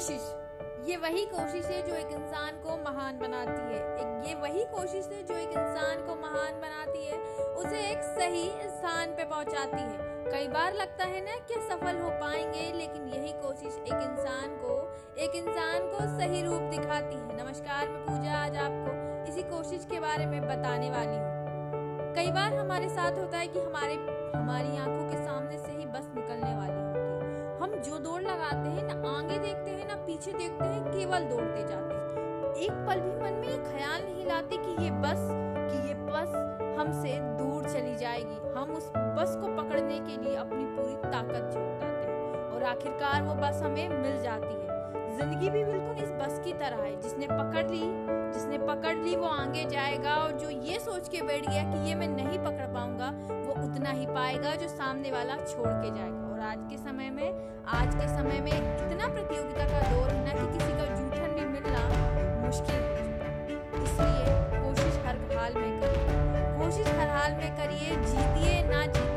कोशिश, ये वही कोशिश है जो एक इंसान को महान बनाती है। एक, ये वही कोशिश है जो एक इंसान को महान बनाती है, उसे एक सही स्थान पे पहुंचाती है। कई बार लगता है ना कि सफल हो पाएँगे, लेकिन यही कोशिश एक इंसान को, एक इंसान को सही रूप दिखाती है। नमस्कार, मैं पूजा आज आपको इसी कोशिश के बारे में बताने वाली हूँ। कई बार हमारे साथ होता है कि हमारे, हमारी आँखों के सामने से दौड़ लगाते हैं, ना आगे देखते हैं, ना पीछे देखते हैं, केवल दौड़ते जाते हैं। एक पल भी मन में ख्याल नहीं लाते कि ये बस, कि ये बस हमसे दूर चली जाएगी। हम उस बस को पकड़ने के लिए अपनी पूरी ताकत झोंक देते हैं और आखिरकार वो बस हमें मिल जाती है। ज़िंदगी भी बिल्कुल इस बस की तरह है, जिसने पकड़ ली, जिसने पकड़ ली वो आगे जाएगा और जो ये सोच के बैठ गया कि ये मैं नहीं पकड़ पाऊँगा, वो उतना ही पाएगा जो सामने वाला छोड़ के जाएगा। और आज के समय में, आज के समय में इतना प्रतियोगिता का दौर न कि किसी का जूठन भी मिलना मुश्किल है। इसलिए कोशिश हर हाल में करिए। कोशिश हर हाल में करिए, जीतिए ना जीतिए।